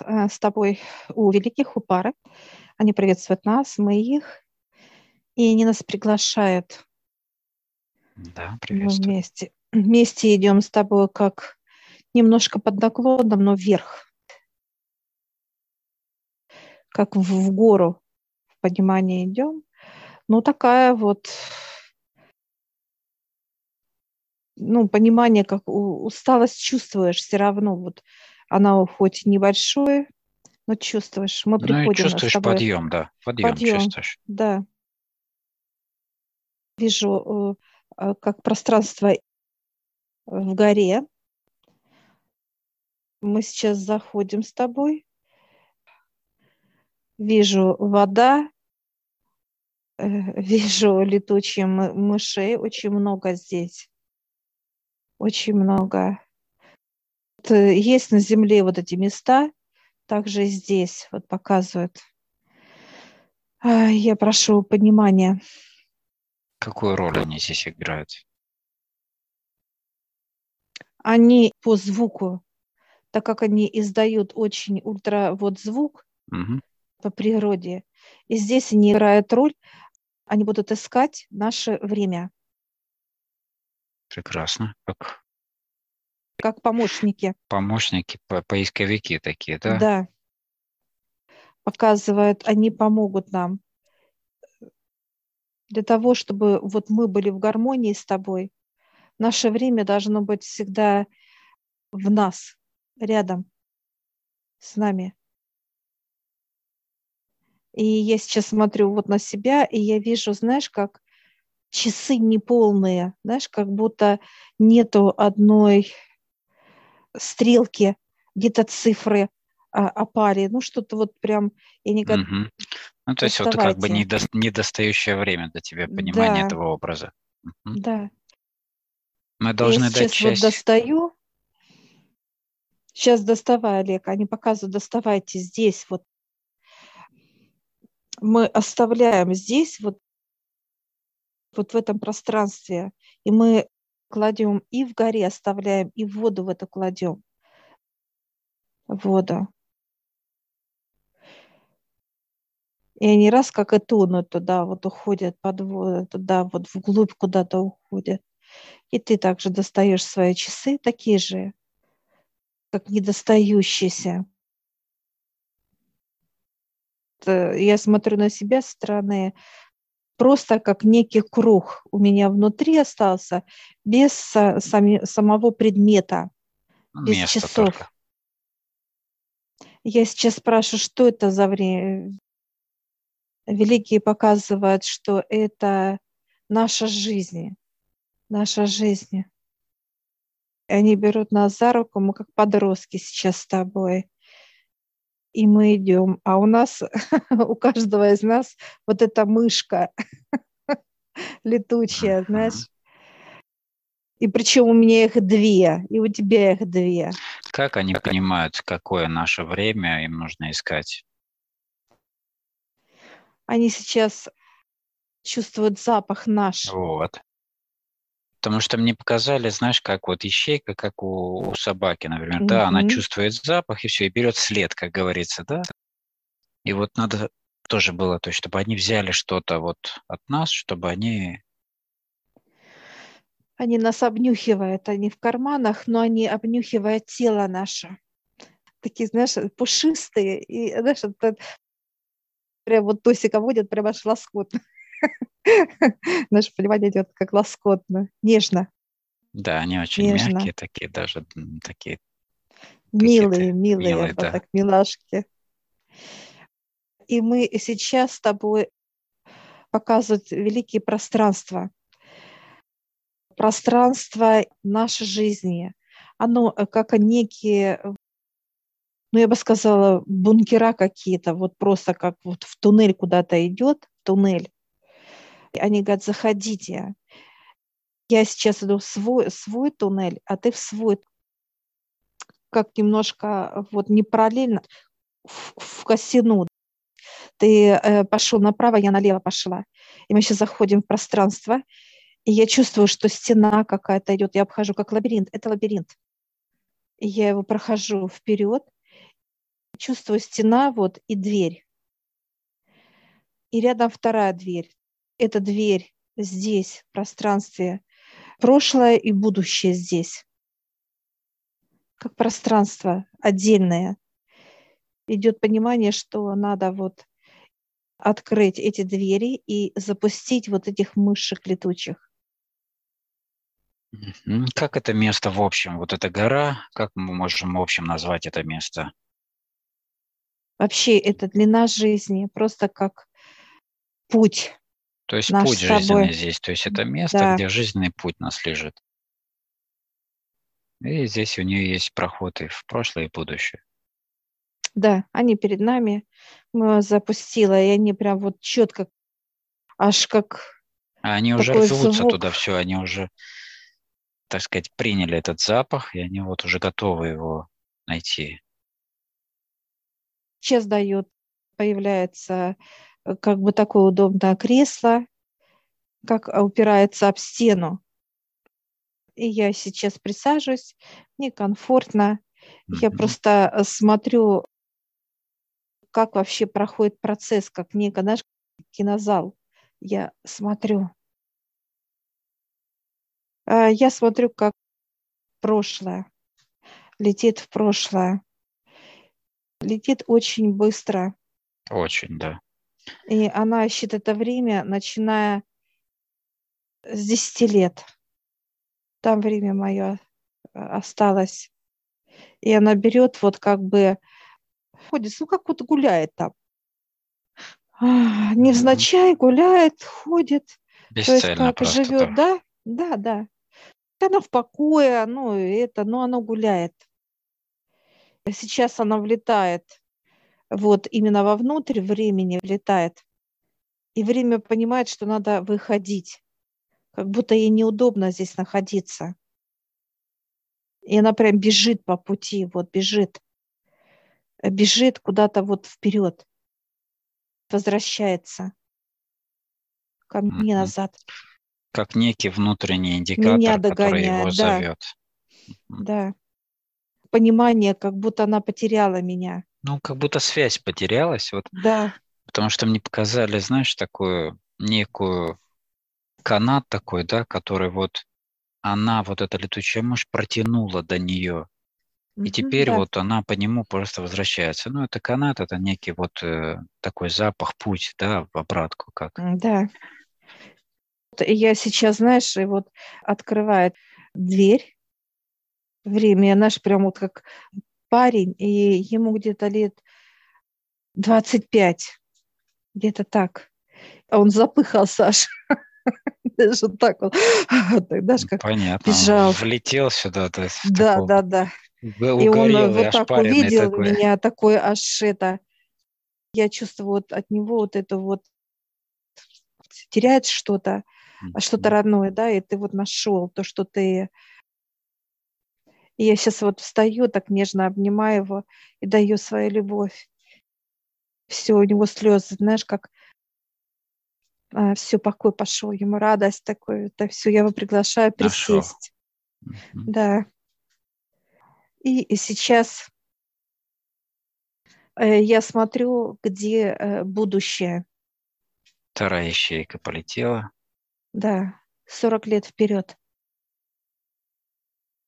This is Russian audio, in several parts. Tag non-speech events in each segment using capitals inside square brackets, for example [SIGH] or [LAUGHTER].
э, с тобой у великих, у пары. Они приветствуют нас, мы их. И они нас приглашают. Да, приветствую. Мы вместе, вместе идем с тобой как немножко под наклоном, но вверх. Как в, в гору в понимании идем. Ну, такая вот ну, понимание, как усталость чувствуешь все равно. Вот она хоть небольшое, но чувствуешь. Мы ну, приходим чувствуешь с тобой. подъем, да. Подъем, подъем чувствуешь. Да. Вижу, э, э, как пространство в горе. Мы сейчас заходим с тобой. Вижу вода, э, вижу летучие мышей, очень много здесь очень много. Э, есть на Земле вот эти места, также здесь вот показывают. А, я прошу понимания. Какую роль они здесь играют? Они по звуку, так как они издают очень ультра вот звук угу. по природе, и здесь они играют роль, они будут искать наше время. Прекрасно. Как, как помощники. Помощники, по поисковики такие, да? Да. Показывают, они помогут нам. Для того, чтобы вот мы были в гармонии с тобой, наше время должно быть всегда в нас, рядом с нами. И я сейчас смотрю вот на себя, и я вижу, знаешь, как часы неполные, знаешь, как будто нету одной стрелки, где-то цифры а, о паре, ну что-то вот прям, я никогда... Угу. Ну, то есть вот как бы недо, недостающее время для тебя, понимание да. этого образа. Угу. Да. Мы должны я дать сейчас часть... вот достаю, сейчас доставай, Олег, они показывают, доставайте здесь вот. Мы оставляем здесь вот вот в этом пространстве. И мы кладем и в горе оставляем, и в воду в это кладем. Воду. И они раз как и тонут туда, вот уходят под воду, туда вот вглубь куда-то уходят. И ты также достаешь свои часы, такие же, как недостающиеся. Я смотрю на себя со стороны, просто как некий круг у меня внутри остался, без сами, самого предмета, без Место часов. Только. Я сейчас спрашиваю, что это за время. Великие показывают, что это наша жизнь, наша жизнь. Они берут нас за руку, мы как подростки сейчас с тобой и мы идем. А у нас, [LAUGHS] у каждого из нас вот эта мышка [LAUGHS] летучая, знаешь. И причем у меня их две, и у тебя их две. Как они понимают, какое наше время им нужно искать? Они сейчас чувствуют запах наш. Вот. Потому что мне показали, знаешь, как вот ищейка, как у, у собаки, например, mm-hmm. да, она чувствует запах и все, и берет след, как говорится, да. И вот надо тоже было, то есть, чтобы они взяли что-то вот от нас, чтобы они... Они нас обнюхивают, они в карманах, но они обнюхивают тело наше. Такие, знаешь, пушистые, и, знаешь, это, прям вот Тосика водит, прям аж лоскутно. [LAUGHS] Наше понимание идет как лоскотно, нежно. Да, они очень нежно. мягкие такие, даже такие. Милые, милые, милые да. так, милашки. И мы сейчас с тобой показывают великие пространства. Пространство нашей жизни. Оно э, как некие ну, я бы сказала, бункера какие-то, вот просто как вот в туннель куда-то идет, туннель, они говорят, заходите. Я сейчас иду в свой, свой туннель, а ты в свой. Как немножко вот не параллельно, в, в косину. Ты э, пошел направо, я налево пошла. И мы сейчас заходим в пространство, и я чувствую, что стена какая-то идет. Я обхожу как лабиринт. Это лабиринт. И я его прохожу вперед, чувствую стена вот и дверь. И рядом вторая дверь. Эта дверь здесь, в пространстве, прошлое и будущее здесь. Как пространство отдельное. Идет понимание, что надо вот открыть эти двери и запустить вот этих мышек летучих. Как это место в общем? Вот эта гора, как мы можем в общем назвать это место? Вообще это длина жизни, просто как путь. То есть путь жизненный здесь, то есть это место, да. где жизненный путь нас лежит. И здесь у нее есть проход и в прошлое, и в будущее. Да, они перед нами. Мы запустила, и они прям вот четко, аж как а они уже рвутся звук. туда, все, они уже, так сказать, приняли этот запах, и они вот уже готовы его найти. Сейчас дает, появляется как бы такое удобное кресло, как упирается об стену. И я сейчас присаживаюсь, мне комфортно. Я просто э, смотрю как вообще проходит процесс, как некий наш кинозал. Я смотрю. А, я смотрю, как прошлое летит в прошлое. Летит очень быстро. Очень, да. И она ищет это время, начиная с 10 лет. Там время мое э, осталось. И она берет вот как бы ходит, ну как вот гуляет там. А, невзначай гуляет, ходит. Бесцельно то есть как живет, да, да, да. Она в покое, ну это, но оно гуляет. Сейчас она влетает, вот именно вовнутрь времени влетает. И время понимает, что надо выходить. Как будто ей неудобно здесь находиться. И она прям бежит по пути, вот бежит бежит куда-то вот вперед, возвращается ко мне mm-hmm. назад. Как некий внутренний индикатор, Меня который его да. зовет. Да. Понимание, как будто она потеряла меня. Ну, как будто связь потерялась. Вот. Да. Потому что мне показали, знаешь, такую некую канат такой, да, который вот она, вот эта летучая мышь, протянула до нее. И теперь да. вот она по нему просто возвращается. Ну, это канат, это некий вот э, такой запах, путь, да, в обратку как. Да. Я сейчас, знаешь, и вот открывает дверь, время, наш прям вот как парень, и ему где-то лет 25, где-то так. А он запыхал, Саша. [LAUGHS] Даже так вот. [LAUGHS] Даже как Понятно. Бежал. Влетел сюда. То есть да, да, да. И он вот так увидел такой. меня, такой аж это... Я чувствую вот от него вот это вот теряет что-то, mm-hmm. что-то родное, да, и ты вот нашел то, что ты... И я сейчас вот встаю, так нежно обнимаю его и даю свою любовь. Все, у него слезы, знаешь, как а, все, покой пошел, ему радость такой, это все, я его приглашаю присесть. Нашел. Да. И сейчас э, я смотрю, где э, будущее. Вторая ячейка полетела. Да, 40 лет вперед.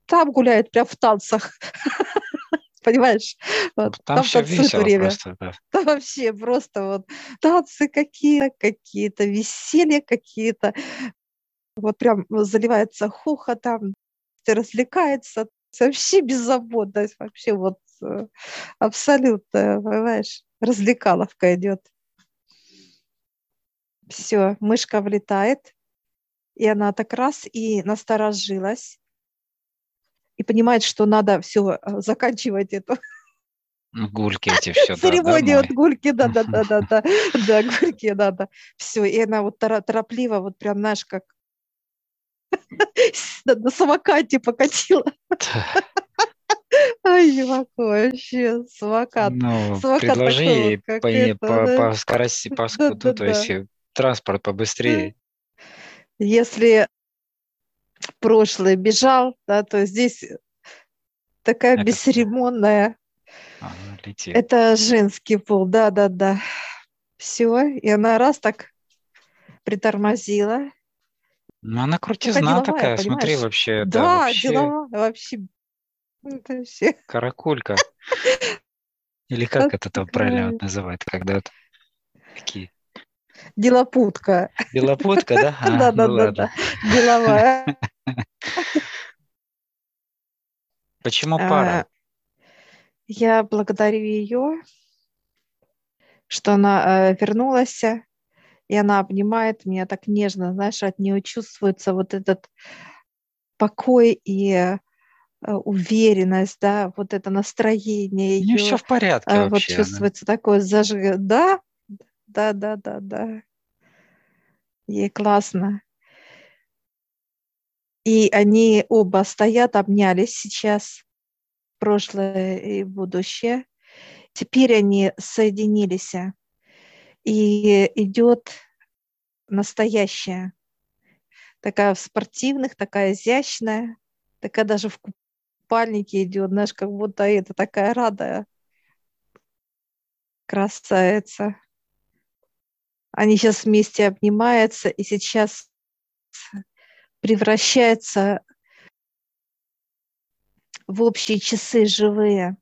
Там гуляет прям в танцах. [LAUGHS] Понимаешь? Вот, там, там все весело время. просто. Да. Там вообще просто вот танцы какие-то, какие-то веселья какие-то. Вот прям заливается хохотом, развлекается, вообще беззаботность, вообще вот э, абсолютно, понимаешь, развлекаловка идет. Все, мышка влетает, и она так раз и насторожилась, понимает, что надо все э, заканчивать эту гульки эти [LAUGHS] все, да, Церемонию от гульки, да, да, да, да, да, [LAUGHS] да, гульки надо. Все, и она вот торопливо, вот прям, знаешь, как [LAUGHS] на самокате покатила. Ай, не могу вообще, самокат. Ну, самокат предложи ей по, это, по, да? по скорости, по да, да, то есть транспорт побыстрее. Если прошлое бежал, да, то здесь такая это... бесцеремонная Ага, летит. Это женский пол, да-да-да. Все, и она раз так притормозила. Ну, она крутизна такая, смотри, вообще. Да, да вообще... деловая, вообще. Это вообще. Каракулька. [LAUGHS] Или как это там правильно называют, когда такие Делопутка. Делопутка, да? Да, да, да, да. Деловая. Почему а, пара? Я благодарю ее, что она э, вернулась, и она обнимает меня так нежно, знаешь, от нее чувствуется вот этот покой и э, уверенность, да, вот это настроение. У нее все в порядке э, вообще. Вот чувствуется да? такое зажиг, да, да, да, да, да. Ей классно. И они оба стоят, обнялись сейчас, прошлое и будущее. Теперь они соединились, и идет настоящее. Такая в спортивных, такая изящная, такая даже в купальнике идет, знаешь, как будто это такая радая красавица. Они сейчас вместе обнимаются, и сейчас превращается в общие часы живые,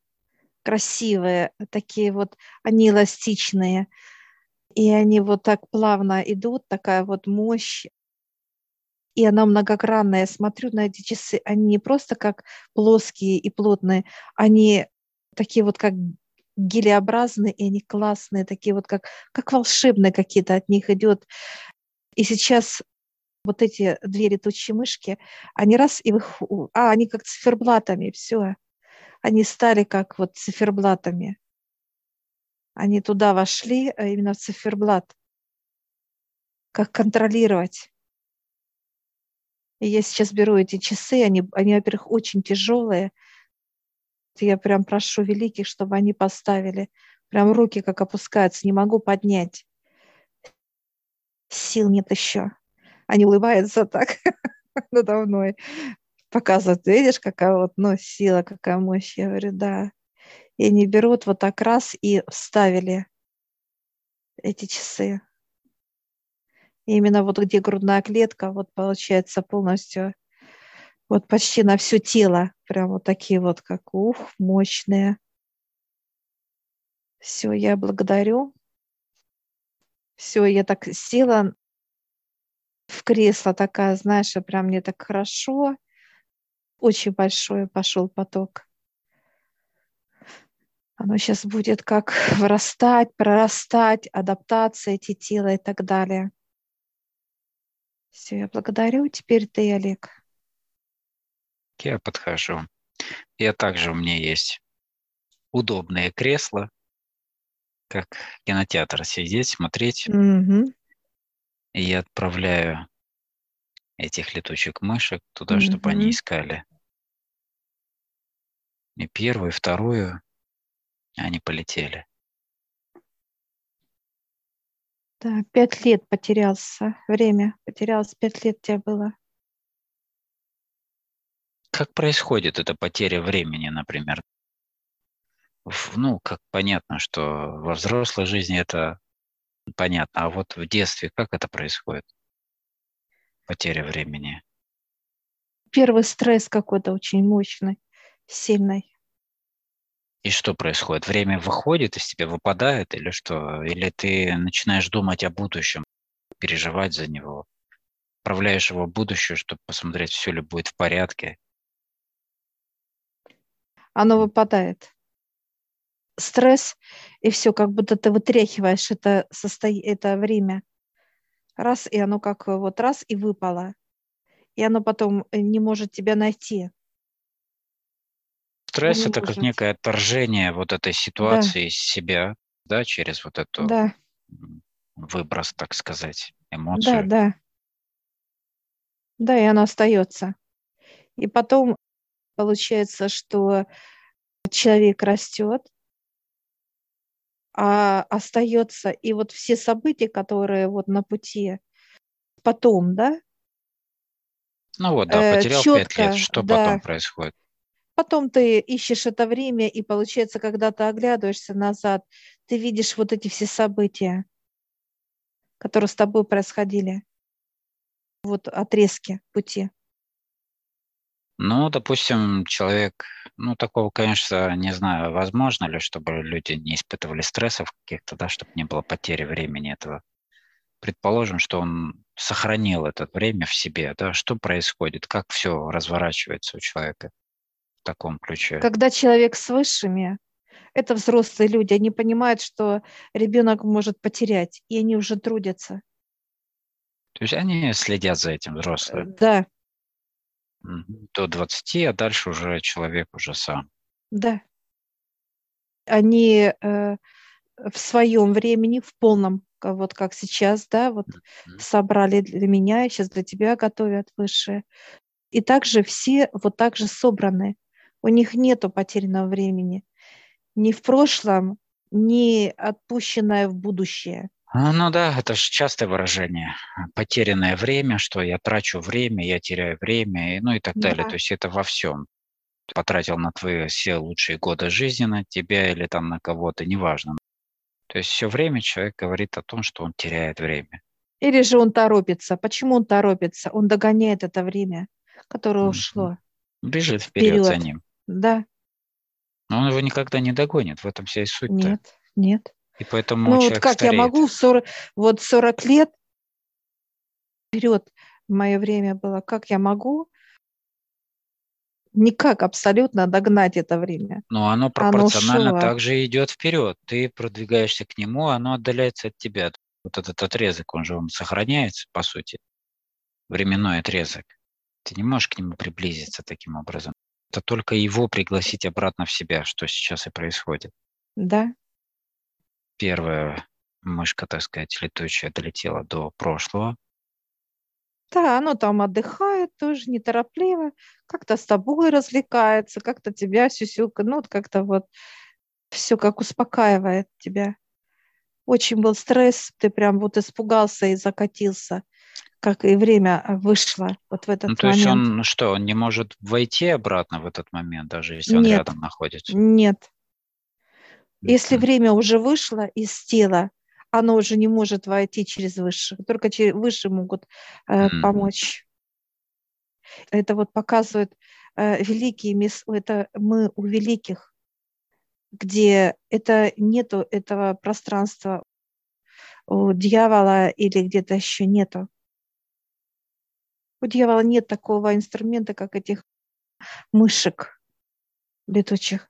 красивые, такие вот, они эластичные. И они вот так плавно идут, такая вот мощь. И она многогранная. Я смотрю на эти часы, они не просто как плоские и плотные, они такие вот как гелеобразные, и они классные, такие вот как, как волшебные какие-то от них идет. И сейчас вот эти две летучие мышки, они раз и их, а, они как циферблатами, все. Они стали как вот циферблатами. Они туда вошли, а именно в циферблат. Как контролировать. И я сейчас беру эти часы, они, они во-первых, очень тяжелые, я прям прошу великих, чтобы они поставили. Прям руки как опускаются, не могу поднять. Сил нет еще. Они улыбаются так [LAUGHS] надо мной. Показывают, видишь, какая вот ну, сила, какая мощь. Я говорю, да. И они берут вот так раз и вставили эти часы. И именно вот где грудная клетка, вот получается полностью вот почти на все тело, прям вот такие вот, как ух, мощные. Все, я благодарю. Все, я так села в кресло такая, знаешь, прям мне так хорошо. Очень большой пошел поток. Оно сейчас будет как [LAUGHS] вырастать, прорастать, адаптация эти тела и так далее. Все, я благодарю. Теперь ты, Олег я подхожу. Я также, у меня есть удобные кресла, как кинотеатр сидеть, смотреть. Mm-hmm. И я отправляю этих летучих мышек туда, mm-hmm. чтобы они искали. И первую, и вторую они полетели. Да, пять лет потерялся время. Потерялось пять лет тебе было. Как происходит эта потеря времени, например? Ну, как понятно, что во взрослой жизни это понятно, а вот в детстве как это происходит? Потеря времени. Первый стресс какой-то очень мощный, сильный. И что происходит? Время выходит из тебя, выпадает или что? Или ты начинаешь думать о будущем, переживать за него, отправляешь его в будущее, чтобы посмотреть, все ли будет в порядке, оно выпадает. Стресс, и все, как будто ты вытряхиваешь это, состо... это время. Раз, и оно как вот раз, и выпало. И оно потом э, не может тебя найти. Стресс – это может. как некое отторжение вот этой ситуации да. из себя, да, через вот эту да. выброс, так сказать, эмоцию. Да, да. Да, и оно остается. И потом Получается, что человек растет, а остается, и вот все события, которые вот на пути потом, да? Ну вот, да, э, потерял пять лет, что да, потом происходит? Потом ты ищешь это время, и получается, когда ты оглядываешься назад, ты видишь вот эти все события, которые с тобой происходили. Вот отрезки пути. Ну, допустим, человек, ну, такого, конечно, не знаю, возможно ли, чтобы люди не испытывали стрессов каких-то, да, чтобы не было потери времени этого. Предположим, что он сохранил это время в себе, да, что происходит, как все разворачивается у человека в таком ключе. Когда человек с высшими, это взрослые люди, они понимают, что ребенок может потерять, и они уже трудятся. То есть они следят за этим, взрослые? Да. До 20, а дальше уже человек уже сам. Да. Они э, в своем времени, в полном, вот как сейчас, да, вот mm-hmm. собрали для меня, сейчас для тебя готовят высшие. И также все вот так же собраны. У них нету потерянного времени. Ни в прошлом, ни отпущенное в будущее. А, ну да, это же частое выражение. Потерянное время, что я трачу время, я теряю время, ну и так да. далее. То есть это во всем. Потратил на твои все лучшие годы жизни на тебя или там на кого-то, неважно. То есть все время человек говорит о том, что он теряет время. Или же он торопится. Почему он торопится? Он догоняет это время, которое ушло. Бежит вперед, вперед. за ним. Да. Но он его никогда не догонит. В этом вся и суть. -то. Нет, нет. И поэтому ну, вот как стареет. я могу в 40, вот 40 лет вперед мое время было, как я могу никак абсолютно догнать это время. Но оно пропорционально оно также идет вперед. Ты продвигаешься к нему, оно отдаляется от тебя. Вот этот отрезок, он же он сохраняется, по сути, временной отрезок. Ты не можешь к нему приблизиться таким образом. Это только его пригласить обратно в себя, что сейчас и происходит. Да первая мышка, так сказать, летучая долетела до прошлого. Да, оно там отдыхает тоже неторопливо, как-то с тобой развлекается, как-то тебя сюсюка, ну, вот как-то вот все как успокаивает тебя. Очень был стресс, ты прям вот испугался и закатился, как и время вышло вот в этот ну, то момент. есть он что, он не может войти обратно в этот момент, даже если он нет, рядом находится? Нет, если время уже вышло из тела, оно уже не может войти через высших, только через высшие могут э, помочь. Это вот показывает э, великие мис, это мы у великих, где это нету этого пространства у дьявола или где-то еще нету. У дьявола нет такого инструмента, как этих мышек летучих.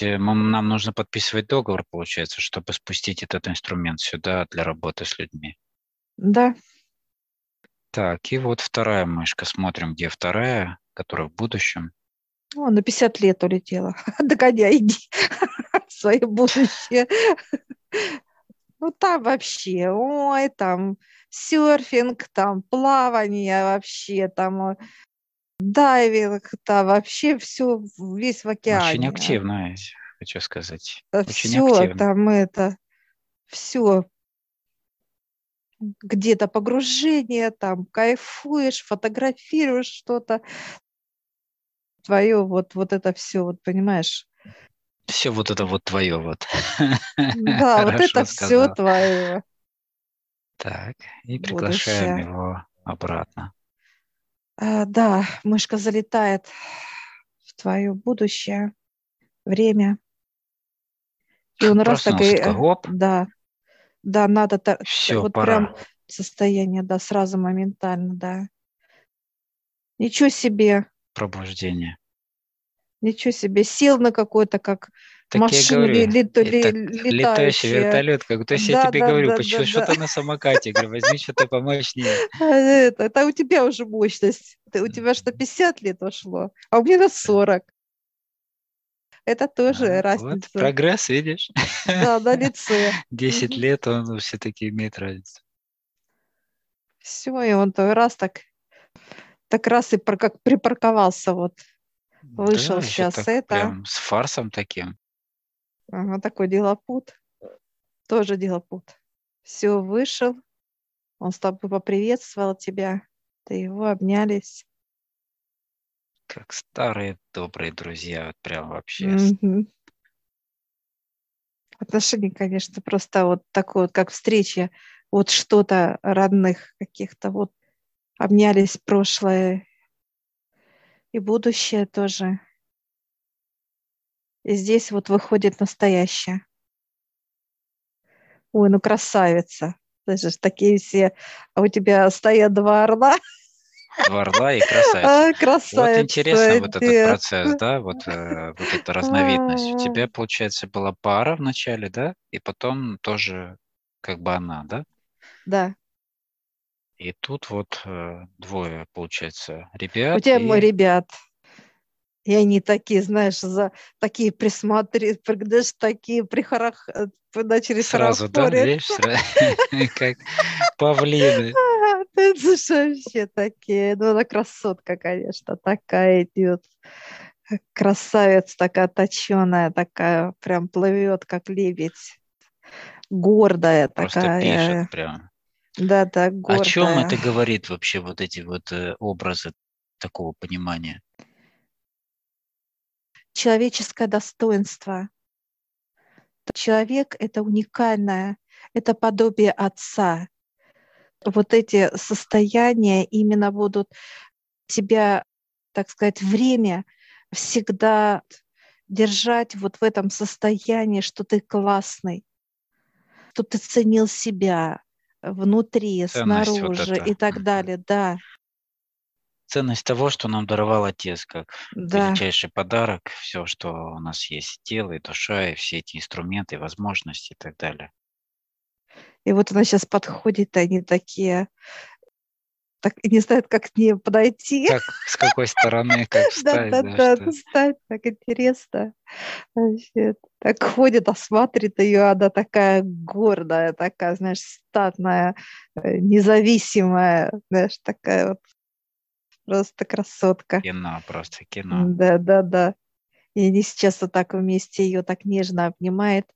Э, нам нужно подписывать договор, получается, чтобы спустить этот инструмент сюда для работы с людьми. Да. Так, и вот вторая мышка. Смотрим, где вторая, которая в будущем. О, на 50 лет улетела. [LAUGHS] Догоняй, иди [LAUGHS] свое будущее. [LAUGHS] Ну там вообще, ой, там серфинг, там плавание вообще, там дайвинг, да, вообще все, весь в океане. Очень активно, хочу сказать. Очень все активно. там это, все, где-то погружение, там кайфуешь, фотографируешь что-то, твое вот, вот это все, вот понимаешь? Все вот это вот твое вот. [LAUGHS] Да, вот это все твое. Так, и приглашаем его обратно. А, да, мышка залетает в твое будущее время. И он раз так и... Гоп. Да, да, надо... Все, вот пора. прям состояние, да, сразу моментально, да. Ничего себе. Пробуждение. Ничего себе. Сел на какой-то, как так машину ли, ли, ли, так, летающий вертолет, как то есть да, я тебе да, говорю, да, почему да, что да. на самокате, говорю, возьми что-то помощнее. [LAUGHS] Это, это у тебя уже мощность, у тебя что 50 лет ушло, а у меня на 40. Это тоже а, разница. Вот, прогресс, видишь? Да, на [LAUGHS] лице. 10 лет он все-таки имеет разницу. Все, и он то раз так, так раз и как припарковался вот. Вышел да, сейчас это. Прям с фарсом таким. Ага, такой делопут. Тоже делопут. Все, вышел. Он с тобой поприветствовал тебя. Ты его обнялись. Как старые добрые друзья, вот прям вообще. Мгм. Отношения, конечно, просто вот такое вот, как встреча, вот что-то родных каких-то, вот обнялись прошлое и будущее тоже. И здесь вот выходит настоящее. Ой, ну красавица. Даже такие все, а у тебя стоят два орла. Два орла и [LAUGHS] красавица. А, Вот красавица, интересно вот этот процесс, да, вот, э, вот эта [LAUGHS] разновидность. У А, тебя, получается, была пара вначале, да, и потом тоже как бы она, да? Да, И тут вот э, двое, получается, у ребят, тебя мой и ребят. И они такие, знаешь, за такие присмотри, знаешь, такие прихорах, э, начали сразу, да, видишь, сра- [LAUGHS] как павлины. [LAUGHS] Ты вообще такие. Ну, она красотка, конечно, такая идет. Красавец такая точеная, такая прям плывет, как лебедь. Гордая Просто такая. пишет прям. Да, да, О чем гордая. это говорит вообще вот эти вот э, образы такого понимания? Человеческое достоинство. Человек – это уникальное, это подобие Отца. Вот эти состояния именно будут тебя, так сказать, время всегда держать вот в этом состоянии, что ты классный, что ты ценил себя внутри, Ценность вот снаружи эта. и так далее. Да, Ценность того, что нам даровал Отец, как да. величайший подарок, все, что у нас есть, тело и душа, и все эти инструменты, возможности и так далее. И вот она сейчас подходит, они такие, так и не знают, как к ней подойти. Как, с какой стороны, как [LAUGHS] встать, да, да, да, встать, так интересно. Вообще, так ходит, осматривает ее, она такая гордая, такая, знаешь, статная, э, независимая, знаешь, такая вот просто красотка. Кино, просто кино. Да, да, да. И они сейчас вот так вместе ее так нежно обнимает.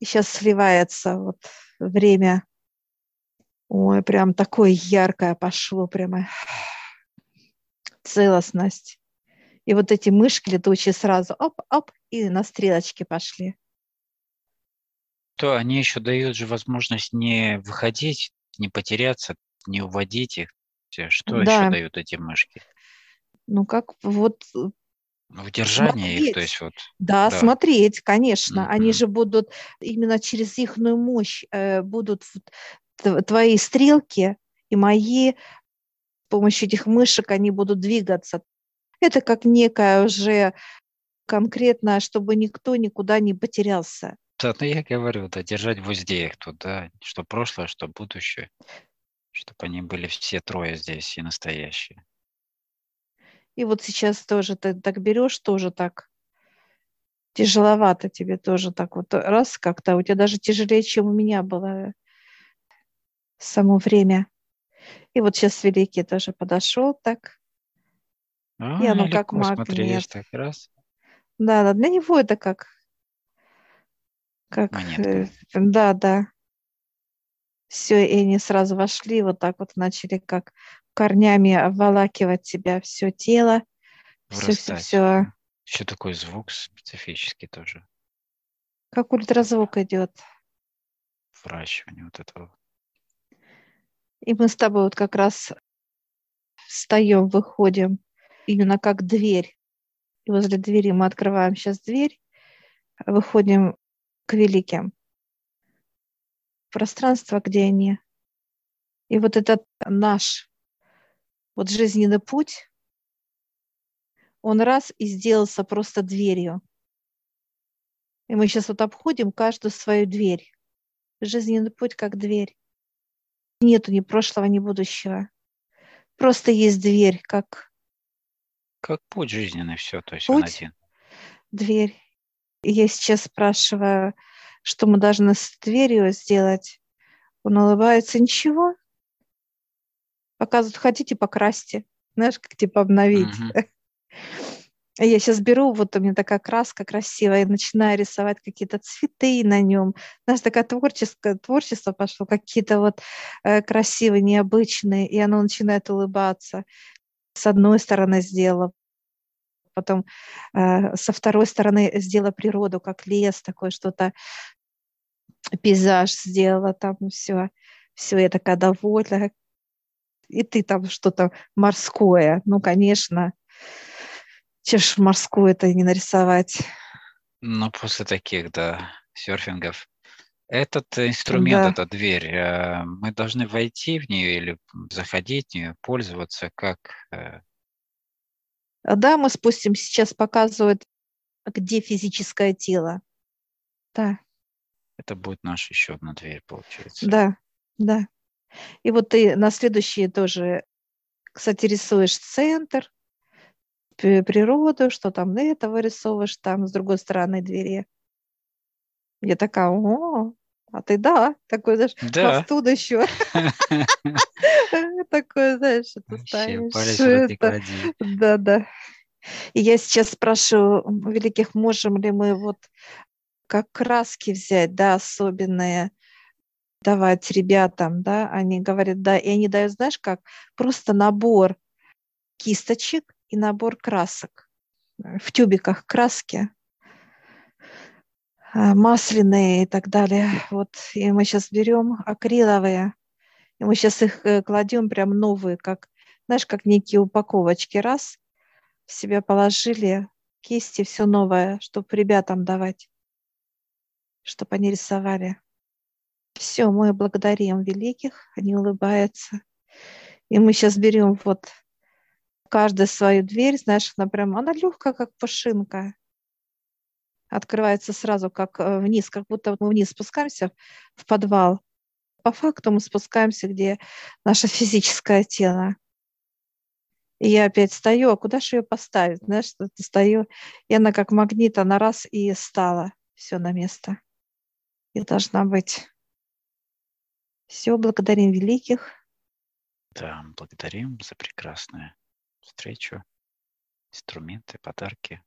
И сейчас сливается вот время. Ой, прям такое яркое пошло, прямо [SIGHS] целостность. И вот эти мышки летучие сразу оп-оп, и на стрелочке пошли. То они еще дают же возможность не выходить, не потеряться, не уводить их. Те- Что еще Да, дают эти мышки? ну как вот э, В удержании их, то смотреть. есть вот, Да, да. смотреть, конечно. Они Мгм. же будут именно через их мощь э, будут твои стрелки и мои с помощью этих мышек они будут двигаться. Это как некая уже конкретная, чтобы никто никуда не потерялся. Да, ну я говорю, да, держать в узде их тут, да, что прошлое, что будущее, чтобы они были все трое здесь и настоящие. И вот сейчас тоже ты так берешь, тоже так тяжеловато тебе тоже так вот раз как-то, у тебя даже тяжелее, чем у меня было само время. И вот сейчас Великий тоже подошел так, А, и оно как магнит. так раз, Да, да, для него это как, как, монетка. э, да, да. Все, и они сразу вошли, вот так вот начали как корнями обволакивать себя, все тело, все, все, Вырастать. все. Еще такой звук специфический тоже, Как ультразвук идет. выращивание вот этого. И мы с тобой вот как раз встаем, выходим, именно как дверь. И возле двери мы открываем сейчас дверь, выходим к великим. Пространство, где они. И вот этот наш вот жизненный путь, он раз и сделался просто дверью. И мы сейчас вот обходим каждую свою дверь. Жизненный путь как дверь. Нету ни прошлого, ни будущего. Просто есть дверь, как Как путь жизненный, все, то есть он Путь? один. дверь. И я сейчас спрашиваю, что мы должны с дверью сделать. Он улыбается, ничего. Показывают, хотите, покрасьте. Знаешь, как типа обновить. А [LAUGHS] Я сейчас беру, вот у меня такая краска красивая, и начинаю рисовать какие-то цветы на нем. Знаешь, такое творческое творчество пошло, какие-то вот э, красивые, необычные, и оно начинает улыбаться. С одной стороны сделала, потом э, со второй стороны сделала природу, как лес, такой что-то, пейзаж сделала, там все, все, я такая довольна. И ты там что-то морское, ну, конечно, че ж морское-то не нарисовать. Ну, после таких, да, серфингов. Этот инструмент, да. эта дверь, э, мы должны войти в нее или заходить в нее, пользоваться как? Э? Да, мы спустим. Сейчас показывают, где физическое тело. Да. Это будет наша еще одна дверь, получается. Да, да. И вот ты на следующие тоже, кстати, рисуешь центр, природу, что там на это вырисовываешь, там с другой стороны двери. Я такая, о, а ты да, такой, знаешь, да. хвостун еще. [LAUGHS] Такой, знаешь, это ставишь. Да, да. И я сейчас спрашиваю великих, можем ли мы вот как краски взять, да, особенные, давать ребятам, да, они говорят, да, и они дают, знаешь, как просто набор кисточек и набор красок в тюбиках краски. А, масляные и так далее. Вот, и мы сейчас берем акриловые, и мы сейчас их э, кладем прям новые, как, знаешь, как некие упаковочки. Раз, в себя положили, кисти, все новое, чтобы ребятам давать, чтобы они рисовали. Все, мы благодарим великих, они улыбаются. И мы сейчас берем вот каждую свою дверь, знаешь, она прям, она легкая, как пушинка открывается сразу как э, вниз, как будто мы вниз спускаемся в подвал. По факту мы спускаемся, где наше физическое тело. И я опять стою, а куда же ее поставить? Знаешь, стою, и она как магнит, она раз и стала все на место. И должна быть. Все, благодарим великих. Да, благодарим за прекрасную встречу, инструменты, подарки.